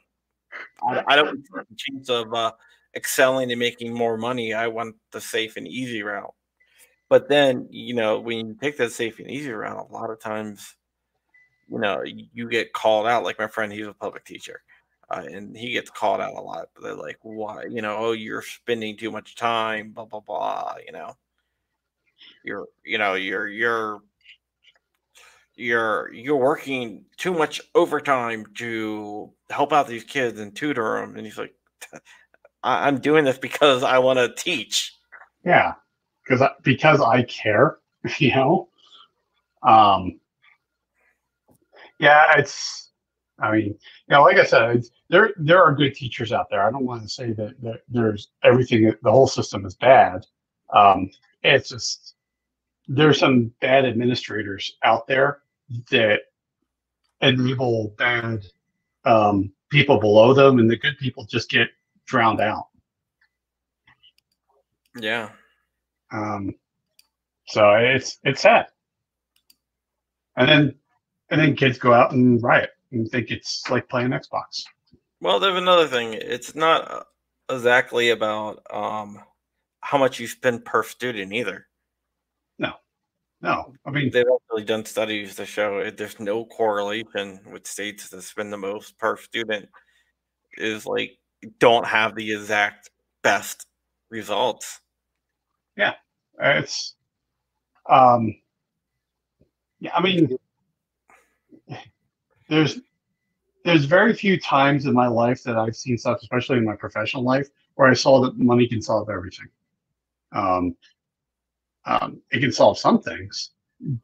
I, I don't want the chance of uh, excelling and making more money. I want the safe and easy route. But then, you know, when you take that safe and easy route, a lot of times, you know, you get called out. Like my friend, he's a public teacher uh, and he gets called out a lot. They're like, "Why? You know, oh, you're spending too much time." Blah blah blah. You know, you're you know you're you're you're you're working too much overtime to help out these kids and tutor them. And he's like, (laughs) "I'm doing this because I want to teach." Yeah, because I, because I care. (laughs) You know. Um. Yeah, it's. I mean, you know, like I said, there there are good teachers out there. I don't want to say that, that there's everything the whole system is bad. Um, it's just there's some bad administrators out there that enable bad um, people below them, and the good people just get drowned out. Yeah. Um, so it's it's sad. And then and then kids go out and riot and think it's like playing Xbox. Well, there's another thing. It's not exactly about um, how much you spend per student either. No. I mean, they've actually done studies to show it, there's no correlation with states that spend the most per student is like don't have the exact best results. Yeah, it's um, yeah. I mean, there's there's very few times in my life that I've seen stuff, especially in my professional life, where I saw that money can solve everything. Um, um, it can solve some things,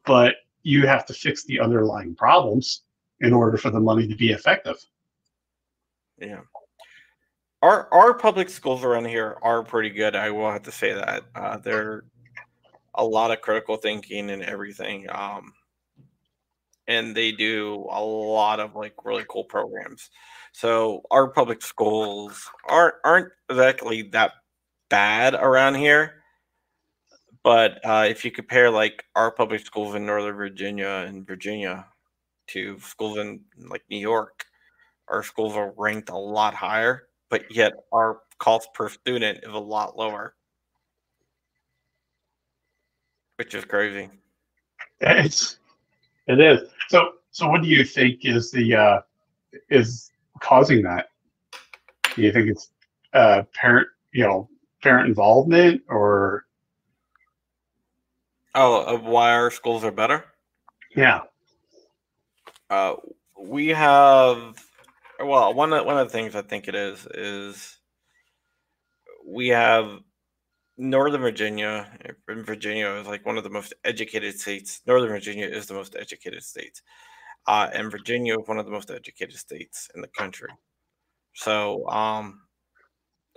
but you have to fix the underlying problems in order for the money to be effective. Yeah. Our our public schools around here are pretty good. I will have to say that uh, they're a lot of critical thinking and everything. Um, and they do a lot of like really cool programs. So our public schools aren't aren't exactly that bad around here. But uh, if you compare like our public schools in Northern Virginia and Virginia to schools in like New York, our schools are ranked a lot higher, but yet our cost per student is a lot lower, which is crazy. It's it is. So, so what do you think is the uh, is causing that? Do you think it's uh, parent, you know, parent involvement, or oh, of why our schools are better? Yeah. Uh, we have well, one of one of the things I think it is is we have Northern Virginia, in Virginia is like one of the most educated states. Northern Virginia is the most educated state, uh, and Virginia is one of the most educated states in the country. So, um,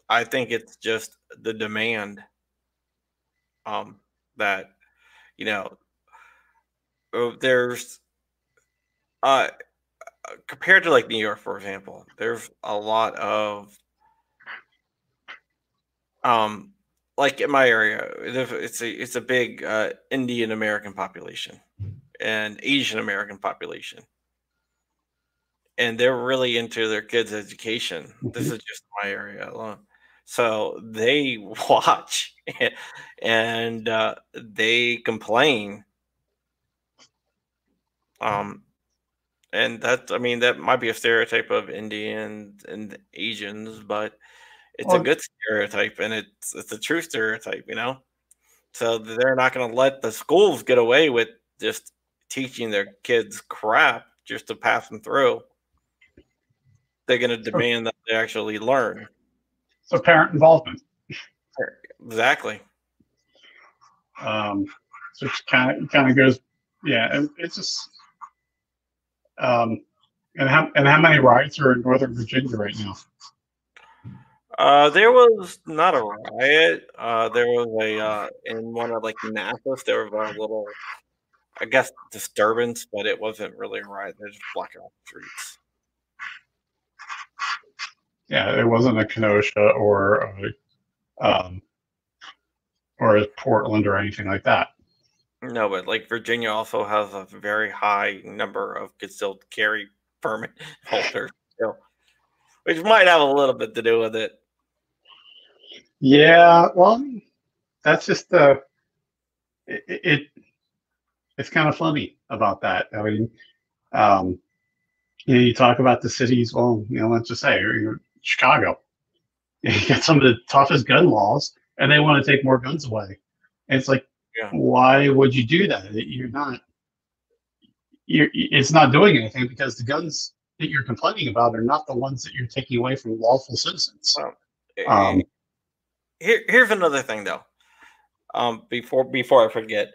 I think it's just the demand, um, that you know, oh, there's, uh, compared to like New York, for example, there's a lot of, um like in my area, it's a it's a big uh, Indian American population and Asian American population, and they're really into their kids' education. This is just my area alone, so they (laughs) watch (laughs) and uh, they complain. Um, and that I mean that might be a stereotype of Indians and Asians, but it's well, a good stereotype and it's it's a true stereotype, you know. So they're not going to let the schools get away with just teaching their kids crap just to pass them through. They're going to demand that they actually learn. so parent involvement. Exactly. Um, so it kind of kind of goes, yeah. It, it's just, um, and how and how many riots are in Northern Virginia right now? Uh, there was not a riot. Uh, there was a uh, in one of like Nassau. There was a little, I guess, disturbance, but it wasn't really a riot. They're just blocking off the streets. Yeah, it wasn't a Kenosha or a, um, or a Portland or anything like that. No, but like Virginia also has a very high number of concealed carry permit (laughs) holders, which might have a little bit to do with it. Yeah, well, that's just the it, it it's kind of funny about that. I mean, um, you know, you talk about the cities. Well, you know, let's just say Chicago. (laughs) You got some of the toughest gun laws, and they want to take more guns away. And it's like, Yeah. why would you do that? You're not. You're, it's not doing anything because the guns that you're complaining about are not the ones that you're taking away from lawful citizens. Well, Um, Here, here's another thing though. Um, before before I forget,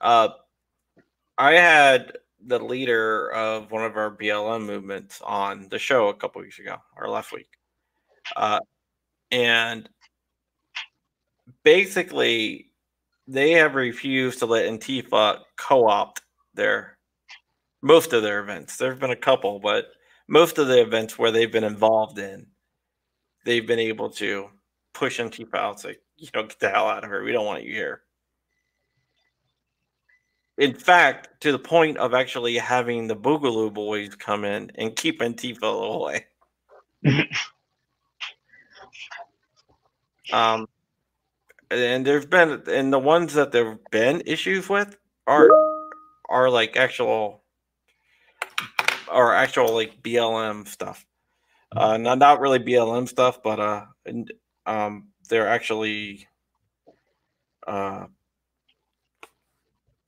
uh, I had the leader of one of our BLM movements on the show a couple weeks ago or last week, uh, and basically they have refused to let Antifa co-opt their most of their events. There've been a couple, but most of the events where they've been involved in, they've been able to push Antifa out, say, you know, get the hell out of here. We don't want you here. In fact, to the point of actually having the Boogaloo boys come in and keep Antifa away. (laughs) um, and there's been, and the ones that there've been issues with are are like actual, are actual like BLM stuff. Uh, not not really BLM stuff, but uh, and, um, they're actually uh,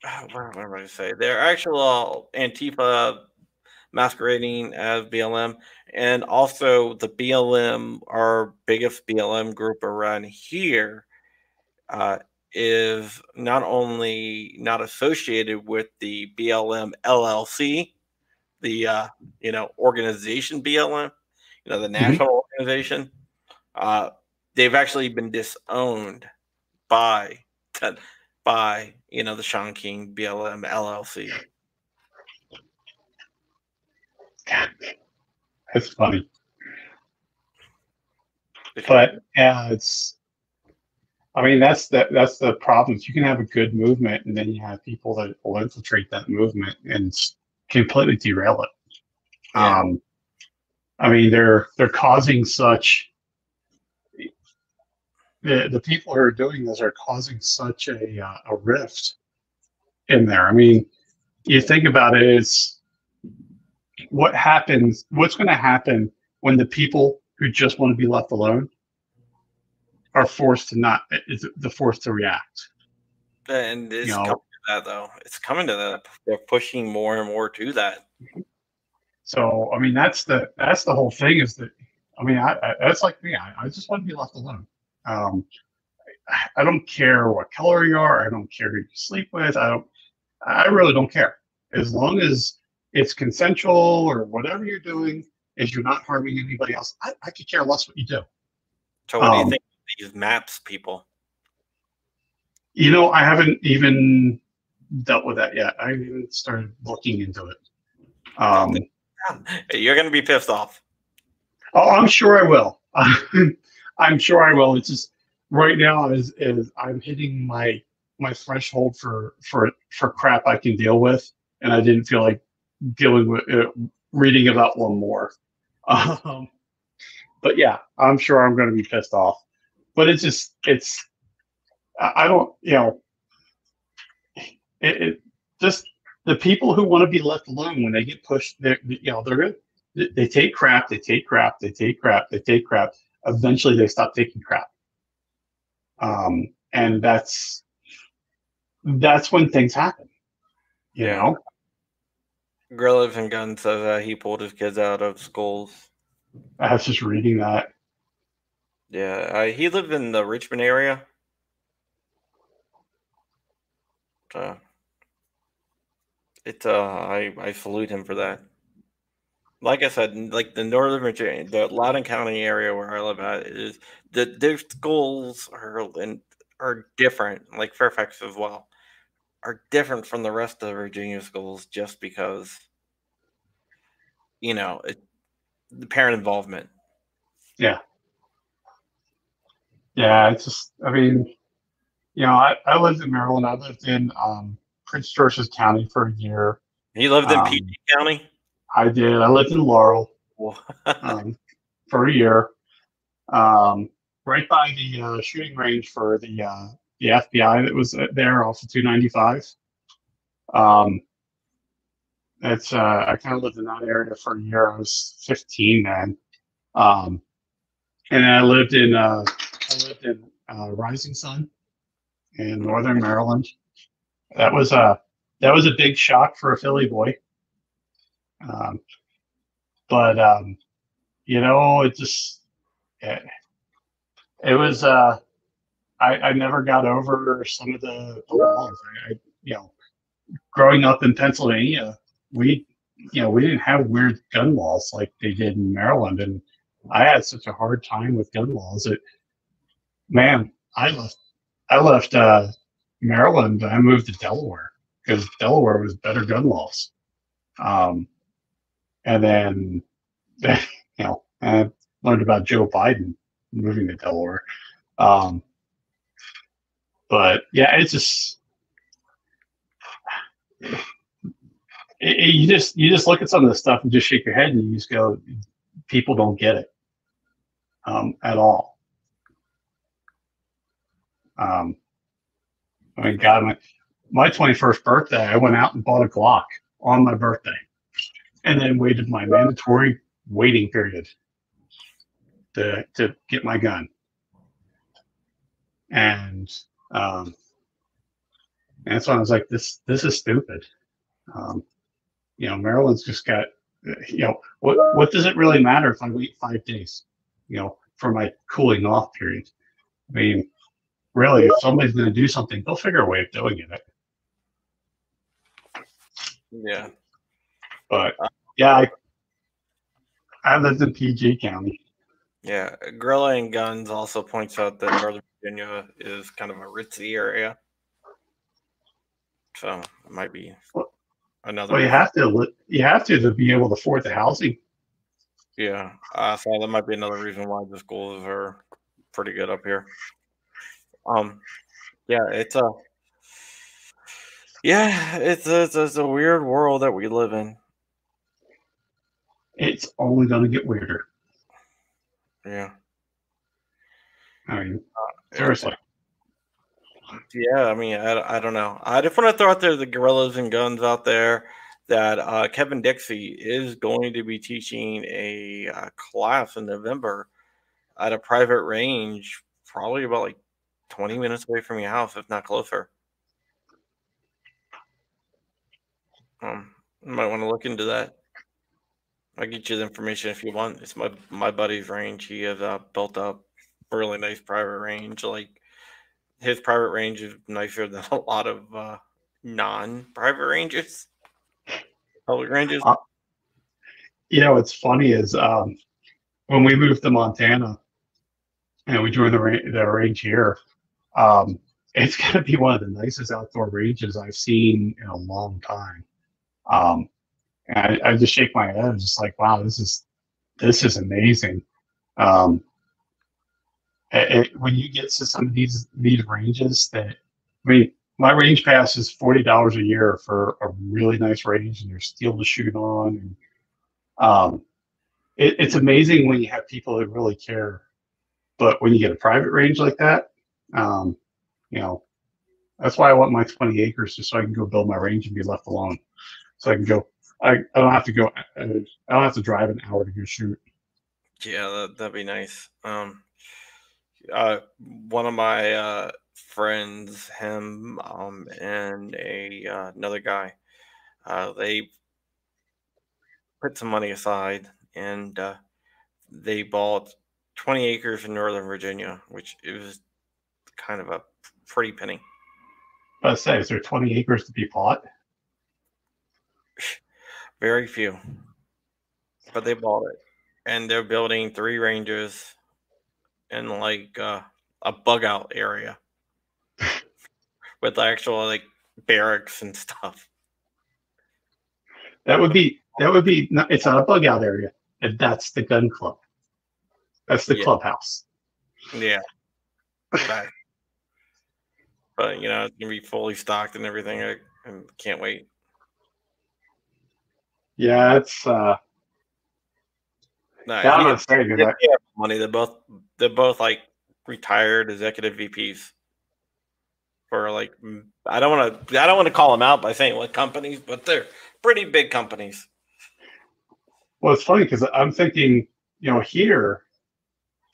(sighs) what, what am I going to say? They're actual Antifa masquerading as BLM, and also the BLM, our biggest BLM group around here, uh, is not only not associated with the BLM LLC, the uh, you know organization BLM, you know the national organization. Uh, they've actually been disowned by by you know the Shaun King BLM LLC. It's funny. but yeah, it's. I mean, that's the that's the problem. You can have a good movement, and then you have people that will infiltrate that movement and completely derail it. Yeah. Um, I mean, they're they're causing such. The the people who are doing this are causing such a uh, a rift in there. I mean, you think about it, it's what happens. What's going to happen when the people who just want to be left alone are forced to not is the force to react. and it's you know- coming to that though. It's coming to that. They're pushing more and more to that. So I mean that's the that's the whole thing is that I mean I, I that's like me I, I just want to be left alone. Um, I, I don't care what color you are. I don't care who you sleep with. I don't. I really don't care as long as it's consensual or whatever you're doing is you're not harming anybody else. I, I could care less what you do. So what do Um, you think of these maps, people? You know, I haven't even dealt with that yet. I haven't even started looking into it. Um, (laughs) You're gonna be pissed off. oh, I'm sure I will. (laughs) I'm sure I will. It's just right now is is I'm hitting my my threshold for for for crap I can deal with, and I didn't feel like dealing with uh, reading about one more. (laughs) Um, but yeah, I'm sure I'm going to be pissed off. But it's just it's I don't you know it, it just the people who want to be left alone when they get pushed they're you know they're good they- take crap they take crap they take crap they take crap. Eventually they stop taking crap. Um and that's that's when things happen you know? Gorillas and Gun says uh, he pulled his kids out of schools. i was just reading that Yeah, uh, he lived in the Richmond area. Uh, it uh, I I salute him for that. Like I said, like the Northern Virginia, the Loudoun County area where I live at is the their schools are in, are different, like Fairfax as well, are different from the rest of the Virginia schools just because you know it, the parent involvement. Yeah. Yeah, it's just, I mean, you know, I, I lived in Maryland. I lived in um, Prince George's County for a year. You lived in um, PG County? I did. I lived in Laurel um, for a year, um, right by the uh, shooting range for the uh, the FBI that was there off of 295. Um, it's uh, I kind of lived in that area for a year. I was 15 then, um, and then I lived in uh, lived in uh, Rising Sun in Northern Maryland. That was a that was a big shock for a Philly boy. Um, but um, you know, it just it, it was. Uh, I, I never got over some of the, the walls. I, I, you know, growing up in Pennsylvania, we you know we didn't have weird gun laws like they did in Maryland, and I had such a hard time with gun laws that man, I left I left uh, Maryland. I moved to Delaware because Delaware was better gun laws. Um, and then, (laughs) you know, I learned about Joe Biden moving to Delaware. Um, but yeah, it's just it, it, you just you just look at some of the stuff and just shake your head and you just go, people don't get it um, at all. Um, I mean, God, my, my 21st birthday, I went out and bought a Glock on my birthday and then waited my mandatory waiting period to, to get my gun. And, um, and so I was like, this, this is stupid. Um, you know, Maryland's just got, you know, what, what does it really matter if I wait five days, you know, for my cooling off period? I mean, really, if somebody's going to do something, they'll figure a way of doing it. Yeah. But yeah, I, I lived in PG County. Yeah, Gorilla and Guns also points out that Northern Virginia is kind of a ritzy area, so it might be well, another. Well, you have to you have to to be able to afford the housing. Yeah, uh, so that might be another reason why the schools are pretty good up here. Um, yeah, it's a yeah, it's a, it's a, it's a weird world that we live in. It's only going to get weirder. Yeah. I mean, uh, seriously. Yeah, I mean, I, I don't know. I just want to throw out there the gorillas and guns out there that uh, Kevin Dixie is going to be teaching a uh, class in November at a private range, probably about like 20 minutes away from your house, if not closer. Um, you might want to look into that. I'll get you the information if you want. It's my my buddy's range. He has uh, built up really nice private range. Like his private range is nicer than a lot of uh, non-private ranges, public ranges. Uh, you know, what's funny is um, when we moved to Montana and we joined the, ra- the range here, um, (laughs) it's going to be one of the nicest outdoor ranges I've seen in a long time. Um, and I, I, just shake my head, I'm just like, wow, this is this is amazing. Um, it, it, when you get to some of these these ranges, that I mean, my range pass is forty dollars a year for a really nice range, and there's steel to shoot on. And um, it, it's amazing when you have people that really care. But when you get a private range like that, um, you know, that's why I want my 20 acres just so I can go build my range and be left alone. So I can go, I, I don't have to go, I don't have to drive an hour to go shoot. Yeah, that, that'd be nice. Um, uh, one of my uh, friends, him, um, and a uh, another guy, uh, they put some money aside and uh, they bought 20 acres in Northern Virginia, which is kind of a pretty penny. I was say, is there 20 acres to be bought? (sighs) Very few, but they bought it, and they're building three ranges in like uh, a bug out area (laughs) with actual like barracks and stuff. That would be that would be. It's not a bug out area. And that's the gun club. That's the Yeah. clubhouse. Yeah. Right. But you know, it's gonna be fully stocked and everything. I, I can't wait. Yeah, it's. uh No, yeah, I'm gonna say that. money. They're both they're both like retired executive VPs for like I don't want to I don't want to call them out by saying what companies, but they're pretty big companies. Well, it's funny because I'm thinking, you know, here,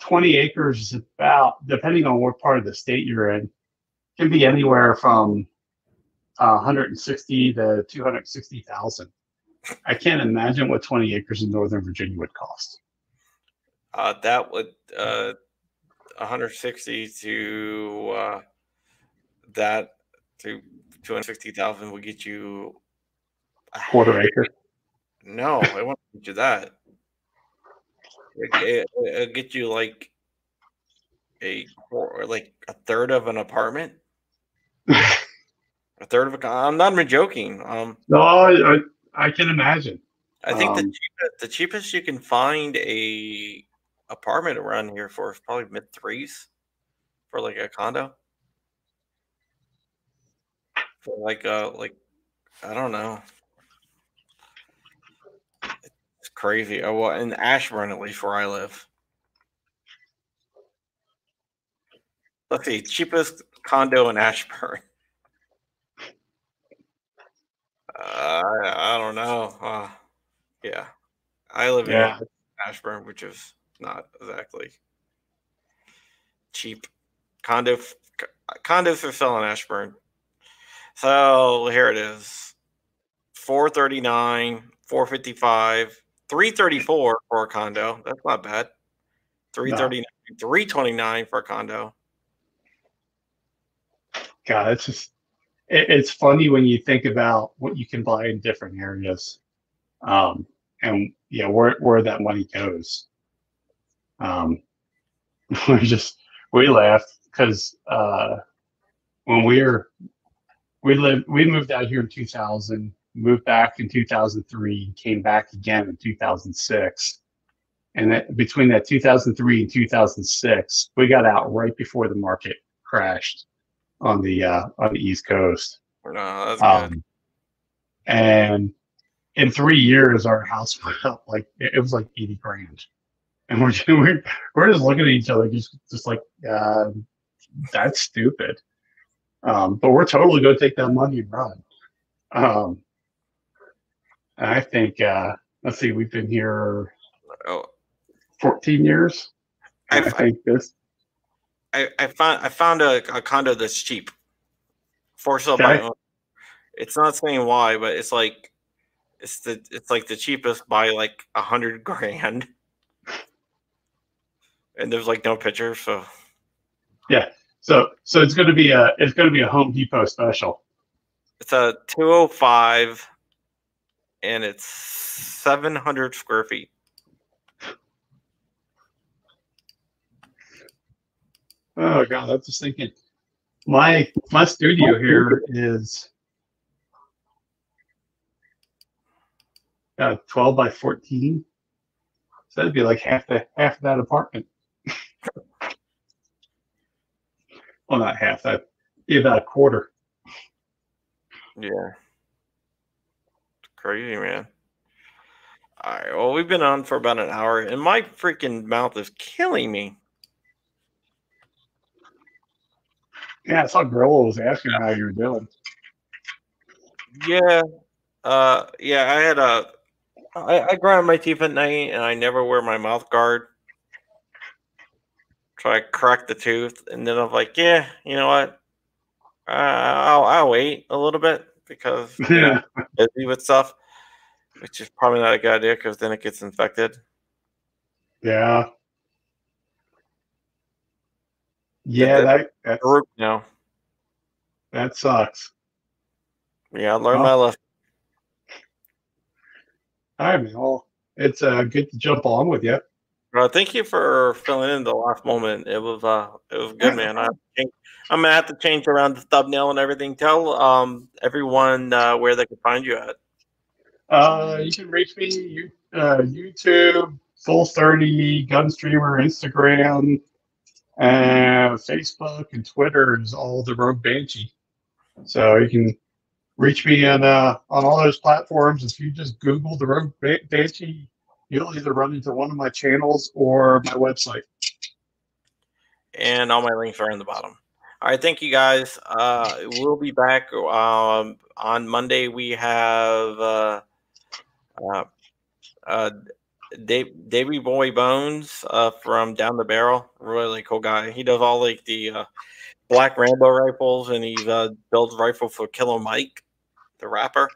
20 acres is about, depending on what part of the state you're in, can be anywhere from uh, 160 to 260,000. I can't imagine what 20 acres in Northern Virginia would cost. Uh, that would uh, 160 to uh, that to 260,000 would get you a Quarter acre. No, I won't get you that. It, it, it'll get you like a or like a third of an apartment. A third of a. con- I'm not even joking. Um, No, I, I can imagine. I think the Um, cheapest, the cheapest you can find a apartment around here for is probably mid threes for like a condo. For like uh like I don't know. It's crazy. Oh well in Ashburn at least where I live. Let's see, cheapest condo in Ashburn. Uh, I, I don't know. Uh, yeah, I live Yeah. in Ashburn, which is not exactly cheap. Condo condos for sale in Ashburn. So here it is: four thirty nine, four fifty five, three thirty four for a condo. That's not bad. Three thirty nine, three twenty nine for a condo. God, it's just it, it's funny when you think about what you can buy in different areas, um, and know where where that money goes. Um, (laughs) we just we laughed because uh, when we were we lived we moved out here in 2000, moved back in 2003, came back again in 2006. And that, between that 2003 and 2006, we got out right before the market crashed on the uh, on the East Coast. No, that's good. Um, and in three years, our house (laughs) went up like it it was like eighty grand, and we're just, (laughs) we're, we're just looking at each other, just just like uh, that's stupid. Um, but we're totally going to take that money and run. Um, and I think uh, let's see, we've been here fourteen years. I, I think this. I, I found I found a, a condo that's cheap for sale by owner. It's not saying why, but it's like it's the it's like the cheapest by like a hundred grand, and there's like no picture. So yeah. So so it's going to be a it's going to be a Home Depot special. it's a two hundred five, and it's seven hundred square feet. Oh god, I'm just thinking. My my studio here is uh, twelve by fourteen. So that'd be like half the half that apartment. (laughs) well, not half that. Be about a quarter. Yeah, crazy, man. All right, well, we've been on for about an hour, and my freaking mouth is killing me. Yeah, I saw Gorilla was asking how you were doing. Yeah, uh, yeah. I had a, I, I grind my teeth at night, and I never wear my mouth guard. So I crack the tooth, and then I'm like, yeah, you know what? Uh, I'll I'll wait a little bit because (laughs) you know, busy with stuff, which is probably not a good idea because then it gets infected. Yeah. Yeah, That- that that's, Farouk now. that sucks. Yeah, I learned Oh. my lesson. All right, man. Well, it's uh, good to jump on with you. Uh, thank you for filling in the last moment. It was uh, it was good, man. I think I'm gonna have to change around the thumbnail and everything. Tell um everyone uh, where they can find you at. Uh, you can reach me you, uh, YouTube, Full30, Gunstreamer, Instagram, uh, Facebook, and Twitter is all the Rogue Banshee. So you can reach me on uh, on all those platforms. If you just Google the Rogue Ba- Banshee, you'll either run into one of my channels or my website. and all my links are in the bottom. All right, thank you guys. Uh, we'll be back um, on Monday. We have uh, uh, uh, Dave, Davey Boy Bones uh, from Down the Barrel. Really cool guy. He does all like the uh, Black Rambo rifles, and he uh, builds rifle for Killer Mike, the rapper.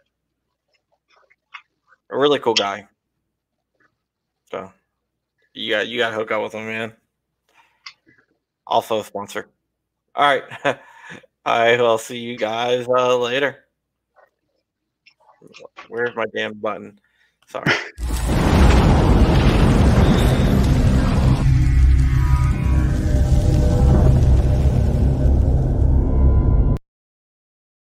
A really cool guy. So you got you got to hook up with him, man also a sponsor. All right. (laughs) I will see you guys uh, later. Where's my damn button? Sorry. (laughs)